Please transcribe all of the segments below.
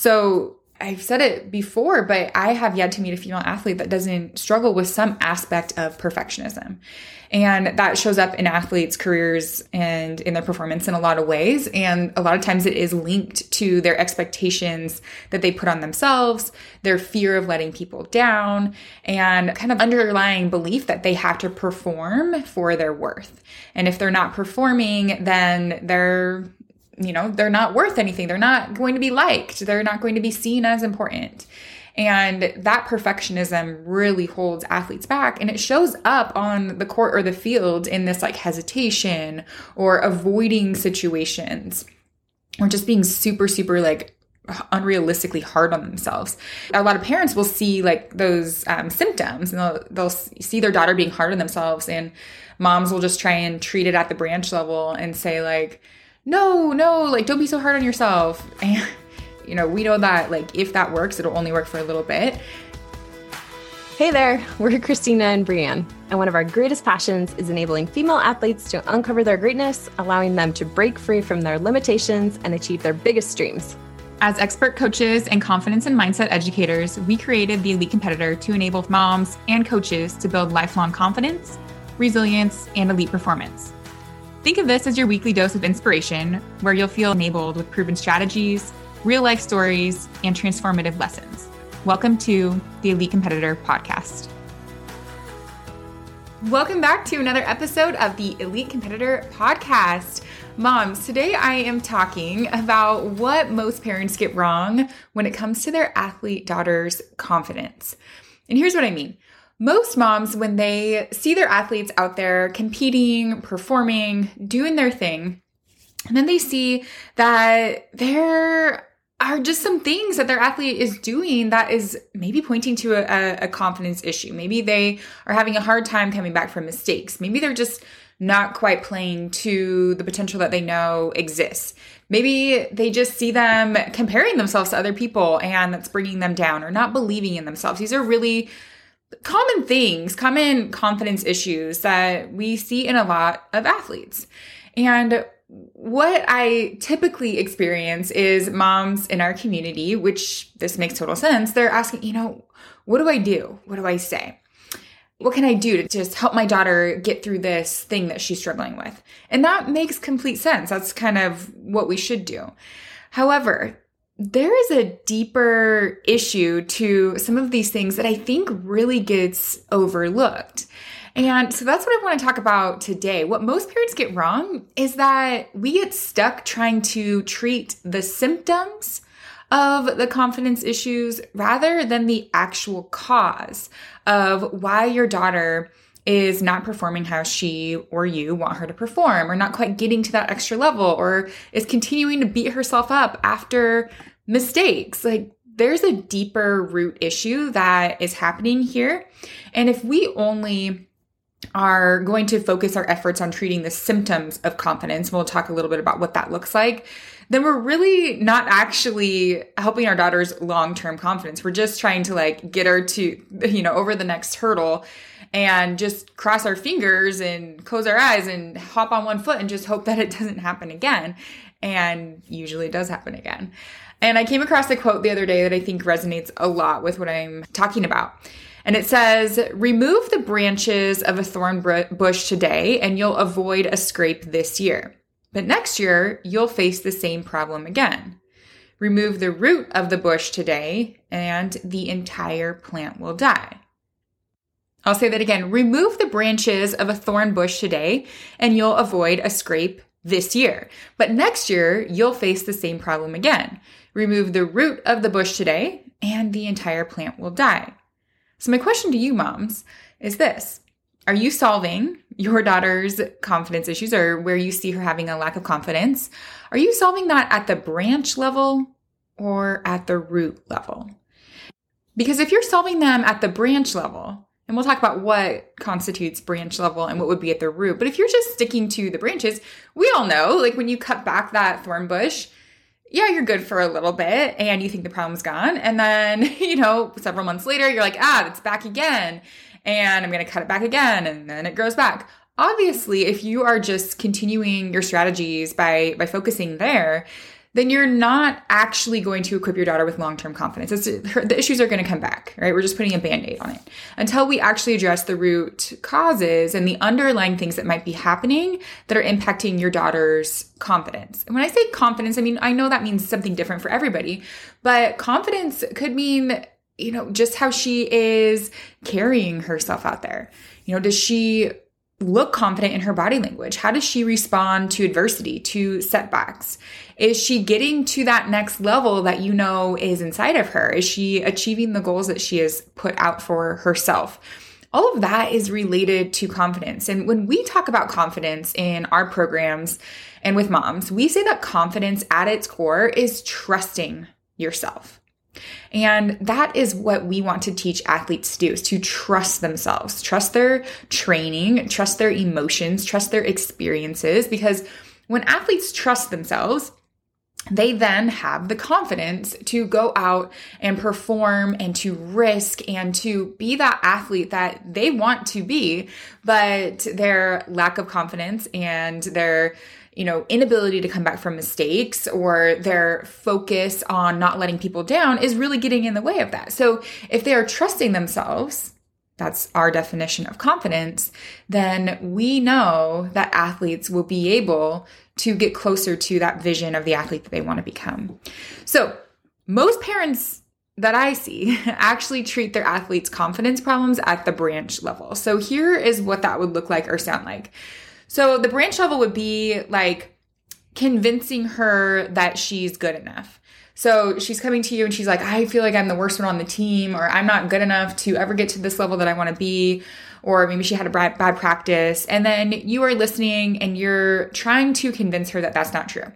So I've said it before, but I have yet to meet a female athlete that doesn't struggle with some aspect of perfectionism. And that shows up in athletes' careers and in their performance in a lot of ways. And a lot of times it is linked to their expectations that they put on themselves, their fear of letting people down, and kind of underlying belief that they have to perform for their worth. And if they're not performing, then they're you know, they're not worth anything. They're not going to be liked. They're not going to be seen as important. And that perfectionism really holds athletes back. And it shows up on the court or the field in this like hesitation or avoiding situations or just being super, super like unrealistically hard on themselves. A lot of parents will see like those um, symptoms and they'll, they'll see their daughter being hard on themselves. And moms will just try and treat it at the branch level and say, like, no, no, like don't be so hard on yourself. And you know, we know that like if that works, it'll only work for a little bit. Hey there, we're Christina and Brienne, and one of our greatest passions is enabling female athletes to uncover their greatness, allowing them to break free from their limitations and achieve their biggest dreams. As expert coaches and confidence and mindset educators, we created the Elite Competitor to enable moms and coaches to build lifelong confidence, resilience, and elite performance. Think of this as your weekly dose of inspiration, where you'll feel enabled with proven strategies, real life stories, and transformative lessons. Welcome to the Elite Competitor Podcast. Welcome back to another episode of the Elite Competitor Podcast. Moms, today I am talking about what most parents get wrong when it comes to their athlete daughter's confidence. And here's what I mean most moms, when they see their athletes out there competing, performing, doing their thing, and then they see that there are just some things that their athlete is doing that is maybe pointing to a, a, confidence issue. Maybe they are having a hard time coming back from mistakes. Maybe they're just not quite playing to the potential that they know exists. Maybe they just see them comparing themselves to other people and that's bringing them down or not believing in themselves. These are really common things, common confidence issues that we see in a lot of athletes. And what I typically experience is moms in our community, which this makes total sense. They're asking, you know, what do I do? What do I say? What can I do to just help my daughter get through this thing that she's struggling with? And that makes complete sense. That's kind of what we should do. However, there is a deeper issue to some of these things that I think really gets overlooked. And so that's what I want to talk about today. What most parents get wrong is that we get stuck trying to treat the symptoms of the confidence issues rather than the actual cause of why your daughter is not performing how she or you want her to perform, or not quite getting to that extra level, or is continuing to beat herself up after mistakes. Like there's a deeper root issue that is happening here. And if we only are going to focus our efforts on treating the symptoms of confidence, we'll talk a little bit about what that looks like, then we're really not actually helping our daughter's long-term confidence. We're just trying to like get her to, you know, over the next hurdle and just cross our fingers and close our eyes and hop on one foot and just hope that it doesn't happen again. And usually it does happen again. And I came across a quote the other day that I think resonates a lot with what I'm talking about. And it says, remove the branches of a thorn bush today and you'll avoid a scrape this year. But next year, you'll face the same problem again. Remove the root of the bush today and the entire plant will die. I'll say that again. Remove the branches of a thorn bush today and you'll avoid a scrape this year. But next year, you'll face the same problem again. Remove the root of the bush today and the entire plant will die. So, my question to you, moms, is this Are you solving your daughter's confidence issues or where you see her having a lack of confidence? Are you solving that at the branch level or at the root level? Because if you're solving them at the branch level, and we'll talk about what constitutes branch level and what would be at the root. But if you're just sticking to the branches, we all know, like when you cut back that thorn bush, yeah, you're good for a little bit and you think the problem's gone. And then, you know, several months later, you're like, ah, it's back again. And I'm going to cut it back again. And then it grows back. Obviously, if you are just continuing your strategies by, by focusing there, then you're not actually going to equip your daughter with long-term confidence. It's, the issues are going to come back, right? We're just putting a band-aid on it until we actually address the root causes and the underlying things that might be happening that are impacting your daughter's confidence. And when I say confidence, I mean, I know that means something different for everybody, but confidence could mean, you know, just how she is carrying herself out there. You know, does she look confident in her body language? How does she respond to adversity, to setbacks? Is she getting to that next level that you know is inside of her? Is she achieving the goals that she has put out for herself? All of that is related to confidence. And when we talk about confidence in our programs and with moms, we say that confidence at its core is trusting yourself. And that is what we want to teach athletes to do is to trust themselves, trust their training, trust their emotions, trust their experiences. Because when athletes trust themselves, they then have the confidence to go out and perform and to risk and to be that athlete that they want to be, but their lack of confidence and their you know, inability to come back from mistakes or their focus on not letting people down is really getting in the way of that. So if they are trusting themselves, that's our definition of confidence, then we know that athletes will be able to get closer to that vision of the athlete that they want to become. So most parents that I see actually treat their athletes' confidence problems at the branch level. So here is what that would look like or sound like. So the branch level would be like convincing her that she's good enough. So she's coming to you and she's like, I feel like I'm the worst one on the team, or I'm not good enough to ever get to this level that I want to be, or maybe she had a bad, bad practice. And then you are listening and you're trying to convince her that that's not true.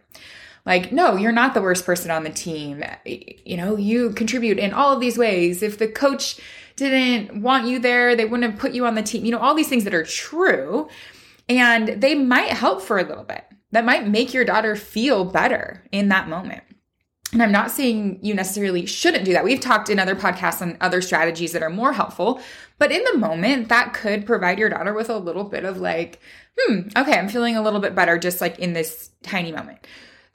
Like, no, you're not the worst person on the team. You know, you contribute in all of these ways. If the coach didn't want you there, they wouldn't have put you on the team. You know, all these things that are true. And they might help for a little bit. That might make your daughter feel better in that moment. And I'm not saying you necessarily shouldn't do that. We've talked in other podcasts on other strategies that are more helpful, but in the moment, that could provide your daughter with a little bit of like, hmm, okay, I'm feeling a little bit better just like in this tiny moment.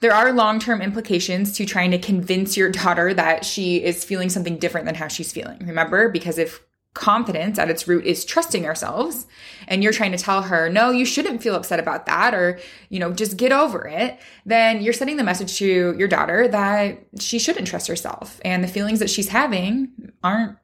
There are long term implications to trying to convince your daughter that she is feeling something different than how she's feeling. Remember, because if confidence at its root is trusting ourselves and you're trying to tell her no you shouldn't feel upset about that or you know just get over it then you're sending the message to your daughter that she shouldn't trust herself and the feelings that she's having aren't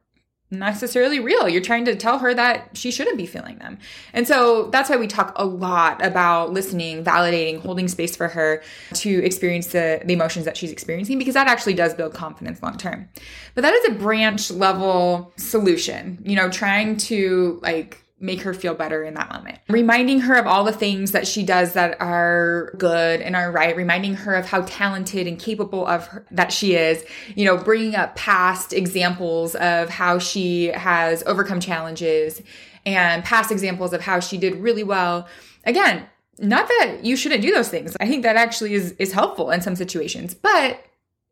necessarily real. You're trying to tell her that she shouldn't be feeling them. And so that's why we talk a lot about listening, validating, holding space for her to experience the, the emotions that she's experiencing because that actually does build confidence long term. But that is a branch level solution, you know, trying to like make her feel better in that moment. Reminding her of all the things that she does that are good and are right, reminding her of how talented and capable of her, that she is, you know, bringing up past examples of how she has overcome challenges and past examples of how she did really well. Again, not that you shouldn't do those things. I think that actually is is helpful in some situations, but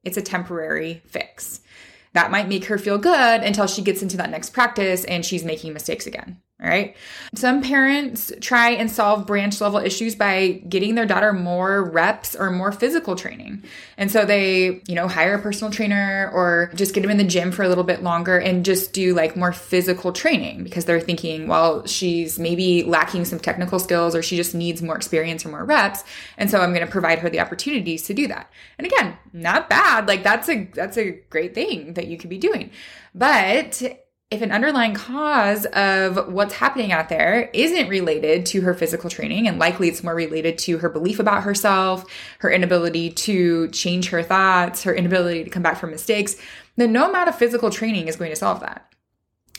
it's a temporary fix that might make her feel good until she gets into that next practice and she's making mistakes again All right. Some parents try and solve branch level issues by getting their daughter more reps or more physical training. And so they, you know, hire a personal trainer or just get them in the gym for a little bit longer and just do like more physical training because they're thinking, well, she's maybe lacking some technical skills or she just needs more experience or more reps. And so I'm going to provide her the opportunities to do that. And again, not bad. Like that's a, that's a great thing that you could be doing. But if an underlying cause of what's happening out there isn't related to her physical training, and likely it's more related to her belief about herself, her inability to change her thoughts, her inability to come back from mistakes, then no amount of physical training is going to solve that.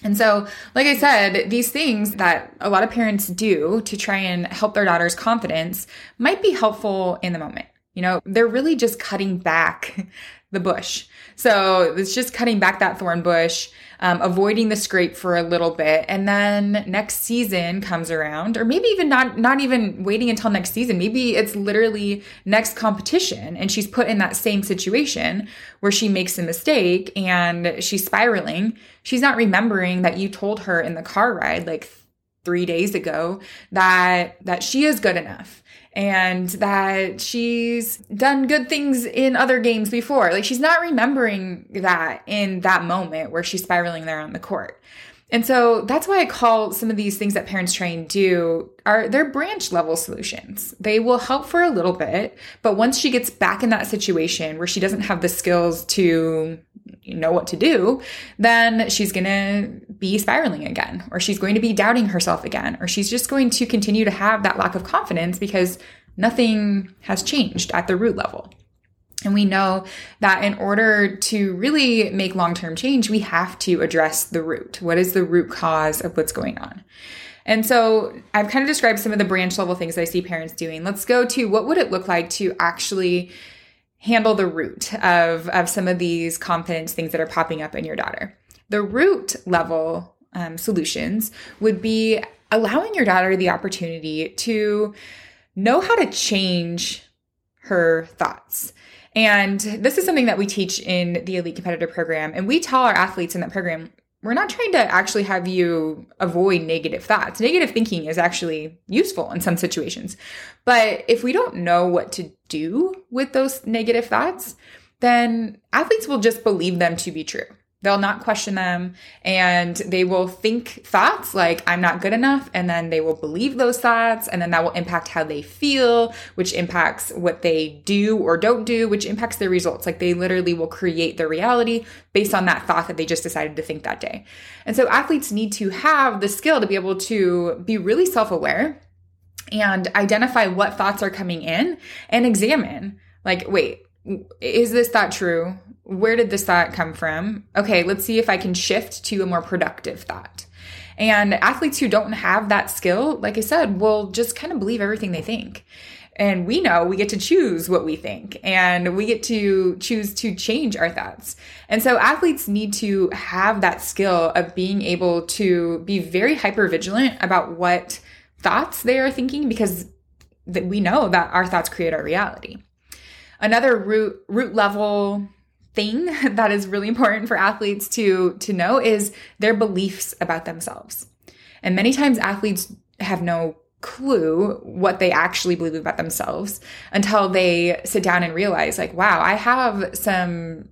And so, like I said, these things that a lot of parents do to try and help their daughter's confidence might be helpful in the moment. You know, they're really just cutting back the bush. So it's just cutting back that thorn bush, um, avoiding the scrape for a little bit, and then next season comes around, or maybe even not not even waiting until next season. Maybe it's literally next competition, and she's put in that same situation where she makes a mistake and she's spiraling. She's not remembering that you told her in the car ride like three days ago that that she is good enough and that she's done good things in other games before. Like she's not remembering that in that moment where she's spiraling there on the court. And so that's why I call some of these things that parents try and do are they're branch level solutions. They will help for a little bit, but once she gets back in that situation where she doesn't have the skills to know what to do, then she's going to be spiraling again, or she's going to be doubting herself again, or she's just going to continue to have that lack of confidence because nothing has changed at the root level. And we know that in order to really make long term change, we have to address the root. What is the root cause of what's going on? And so I've kind of described some of the branch level things I see parents doing. Let's go to what would it look like to actually handle the root of, of some of these confidence things that are popping up in your daughter. The root level um, solutions would be allowing your daughter the opportunity to know how to change her thoughts. And this is something that we teach in the Elite Competitor program. And we tell our athletes in that program, we're not trying to actually have you avoid negative thoughts. Negative thinking is actually useful in some situations. But if we don't know what to do with those negative thoughts, then athletes will just believe them to be true. They'll not question them and they will think thoughts like, I'm not good enough. And then they will believe those thoughts. And then that will impact how they feel, which impacts what they do or don't do, which impacts their results. Like they literally will create their reality based on that thought that they just decided to think that day. And so athletes need to have the skill to be able to be really self aware and identify what thoughts are coming in and examine like, wait, is this thought true? Where did this thought come from? Okay, let's see if I can shift to a more productive thought. And athletes who don't have that skill, like I said, will just kind of believe everything they think. And we know we get to choose what we think and we get to choose to change our thoughts. And so athletes need to have that skill of being able to be very hyper vigilant about what thoughts they are thinking because that we know that our thoughts create our reality. Another root root level thing that is really important for athletes to to know is their beliefs about themselves. And many times athletes have no clue what they actually believe about themselves until they sit down and realize like wow, I have some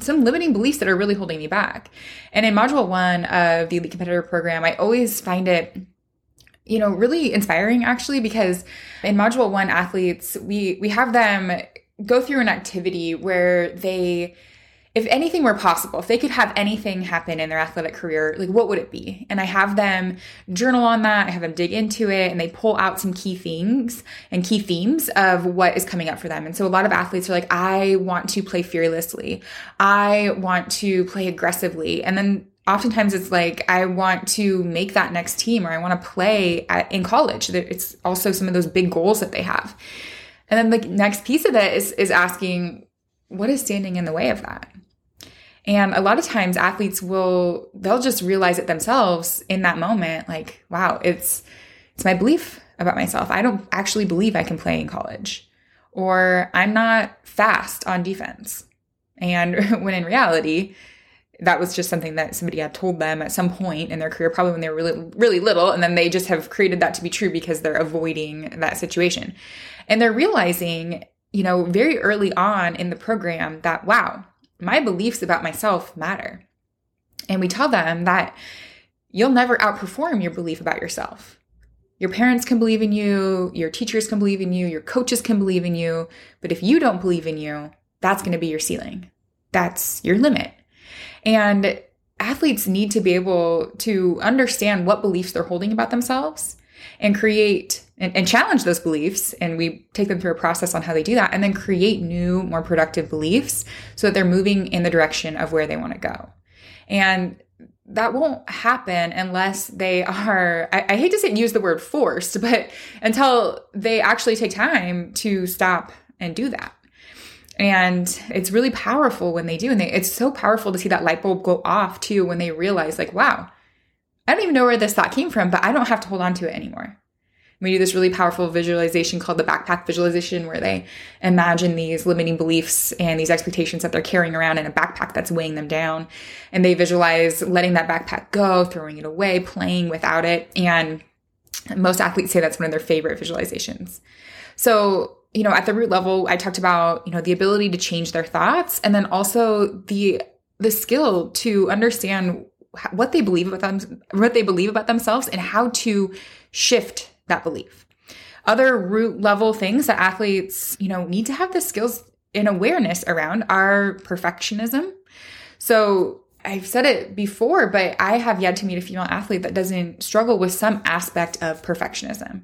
some limiting beliefs that are really holding me back. And in module 1 of the elite competitor program, I always find it you know really inspiring actually because in module 1 athletes we we have them go through an activity where they if anything were possible, if they could have anything happen in their athletic career, like what would it be? And I have them journal on that. I have them dig into it and they pull out some key things and key themes of what is coming up for them. And so a lot of athletes are like, I want to play fearlessly. I want to play aggressively. And then oftentimes it's like, I want to make that next team or I want to play at, in college. It's also some of those big goals that they have. And then the next piece of it is, is asking, what is standing in the way of that? And a lot of times athletes will, they'll just realize it themselves in that moment, like, wow, it's, it's my belief about myself. I don't actually believe I can play in college or I'm not fast on defense. And when in reality, that was just something that somebody had told them at some point in their career, probably when they were really, really little. And then they just have created that to be true because they're avoiding that situation. And they're realizing, you know, very early on in the program that, wow, my beliefs about myself matter. And we tell them that you'll never outperform your belief about yourself. Your parents can believe in you, your teachers can believe in you, your coaches can believe in you. But if you don't believe in you, that's going to be your ceiling. That's your limit. And athletes need to be able to understand what beliefs they're holding about themselves and create and, and, challenge those beliefs. And we take them through a process on how they do that and then create new, more productive beliefs so that they're moving in the direction of where they want to go. And that won't happen unless they are, I, I hate to say use the word forced, but until they actually take time to stop and do that. And it's really powerful when they do. And they, it's so powerful to see that light bulb go off too when they realize, like, wow, I don't even know where this thought came from, but I don't have to hold on to it anymore. We do this really powerful visualization called the backpack visualization, where they imagine these limiting beliefs and these expectations that they're carrying around in a backpack that's weighing them down. And they visualize letting that backpack go, throwing it away, playing without it. And most athletes say that's one of their favorite visualizations. So you know, at the root level, I talked about, you know, the ability to change their thoughts and then also the the skill to understand what they believe about them what they believe about themselves and how to shift that belief. Other root level things that athletes, you know, need to have the skills and awareness around are perfectionism. So I've said it before, but I have yet to meet a female athlete that doesn't struggle with some aspect of perfectionism.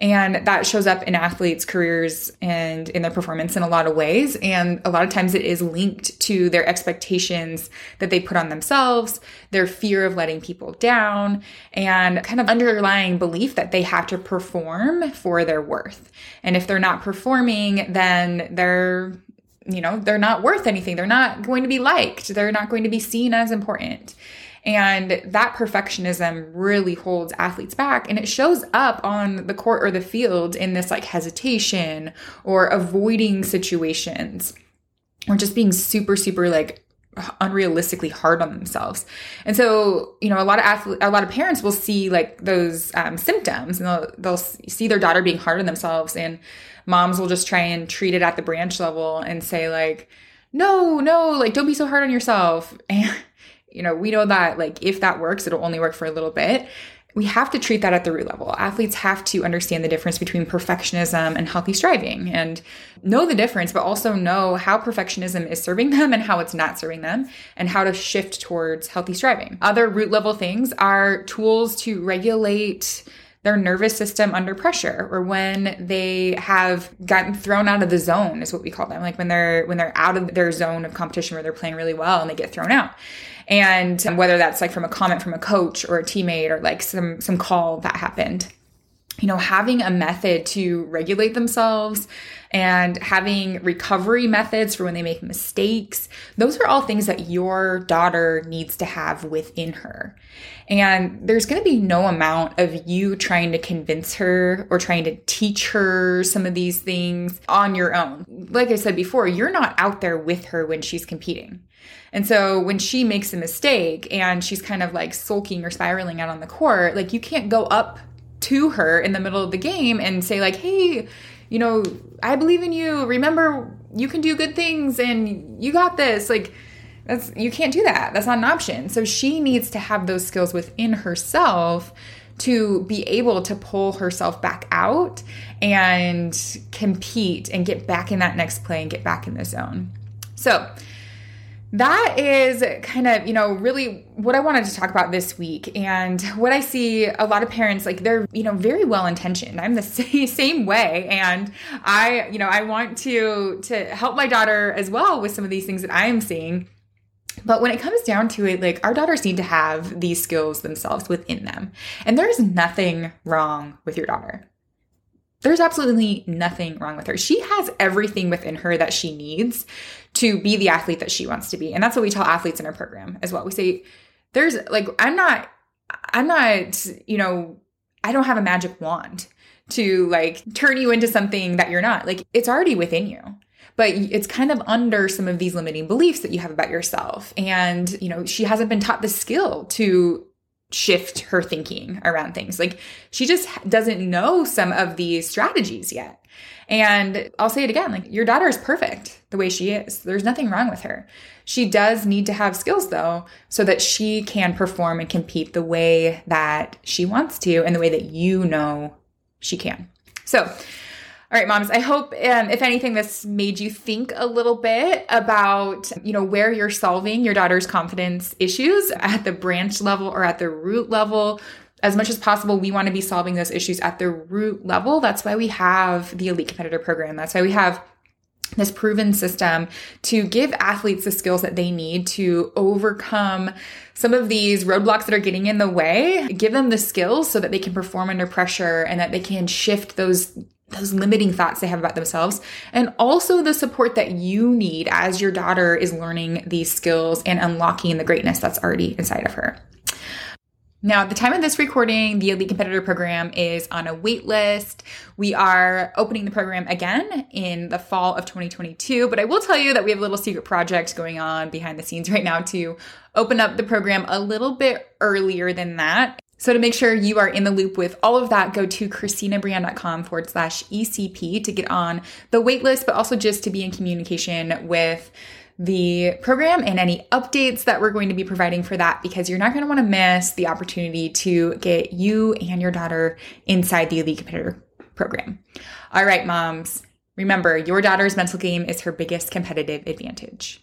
And that shows up in athletes' careers and in their performance in a lot of ways. And a lot of times it is linked to their expectations that they put on themselves, their fear of letting people down, and kind of underlying belief that they have to perform for their worth. And if they're not performing, then they're you know, they're not worth anything. They're not going to be liked. They're not going to be seen as important. And that perfectionism really holds athletes back. And it shows up on the court or the field in this like hesitation or avoiding situations or just being super, super like unrealistically hard on themselves. And so, you know, a lot of athletes, a lot of parents will see like those um, symptoms and they'll, they'll see their daughter being hard on themselves and moms will just try and treat it at the branch level and say like, no, no, like don't be so hard on yourself. And you know, we know that like if that works, it'll only work for a little bit. We have to treat that at the root level. Athletes have to understand the difference between perfectionism and healthy striving and know the difference, but also know how perfectionism is serving them and how it's not serving them and how to shift towards healthy striving. Other root level things are tools to regulate their nervous system under pressure or when they have gotten thrown out of the zone is what we call them. Like when they're when they're out of their zone of competition where they're playing really well and they get thrown out. And whether that's like from a comment from a coach or a teammate or like some some call that happened you know having a method to regulate themselves and having recovery methods for when they make mistakes those are all things that your daughter needs to have within her. And there's going to be no amount of you trying to convince her or trying to teach her some of these things on your own. Like i said before you're not out there with her when she's competing. And so when she makes a mistake and she's kind of like sulking or spiraling out on the court, like you can't go up to her in the middle of the game and say like, "Hey, you know, I believe in you. Remember, you can do good things and you got this." Like that's you can't do that. That's not an option. So she needs to have those skills within herself to be able to pull herself back out and compete and get back in that next play and get back in the zone. So, that is kind of, you know, really what I wanted to talk about this week. And what I see a lot of parents, like, they're, you know, very well intentioned. I'm the same way. And I, you know, I want to, to help my daughter as well with some of these things that I am seeing. But when it comes down to it, like our daughters need to have these skills themselves within them. And there's nothing wrong with your daughter. There's absolutely nothing wrong with her. She has everything within her that she needs to be the athlete that she wants to be. And that's what we tell athletes in our program as well. We say, there's like, I'm not, I'm not, you know, I don't have a magic wand to like turn you into something that you're not. Like, it's already within you. but it's kind of under some of these limiting beliefs that you have about yourself. And, you know, she hasn't been taught the skill to shift her thinking around things. Like she just doesn't know some of these strategies yet. And I'll say it again like your daughter is perfect the way she is. There's nothing wrong with her. She does need to have skills though, so that she can perform and compete the way that she wants to and the way that you know she can. So, all right, moms, I hope um, if anything, this made you think a little bit about, you know, where you're solving your daughter's confidence issues at the branch level or at the root level. As much as possible, we want to be solving those issues at the root level. That's why we have the Elite Competitor Program. That's why we have this proven system to give athletes the skills that they need to overcome some of these roadblocks that are getting in the way give them the skills so that they can perform under pressure and that they can shift those those limiting thoughts they have about themselves and also the support that you need as your daughter is learning these skills and unlocking the greatness that's already inside of her now, at the time of this recording, the Elite Competitor Program is on a wait list. We are opening the program again in the fall of 2022, but I will tell you that we have a little secret project going on behind the scenes right now to open up the program a little bit earlier than that. So to make sure you are in the loop with all of that, go to christinabrian.com forward slash ECP to get on the waitlist, but also just to be in communication with the program and any updates that we're going to be providing for that because you're not going to want to miss the opportunity to get you and your daughter inside the Elite Competitor program. All right, moms, remember your daughter's mental game is her biggest competitive advantage.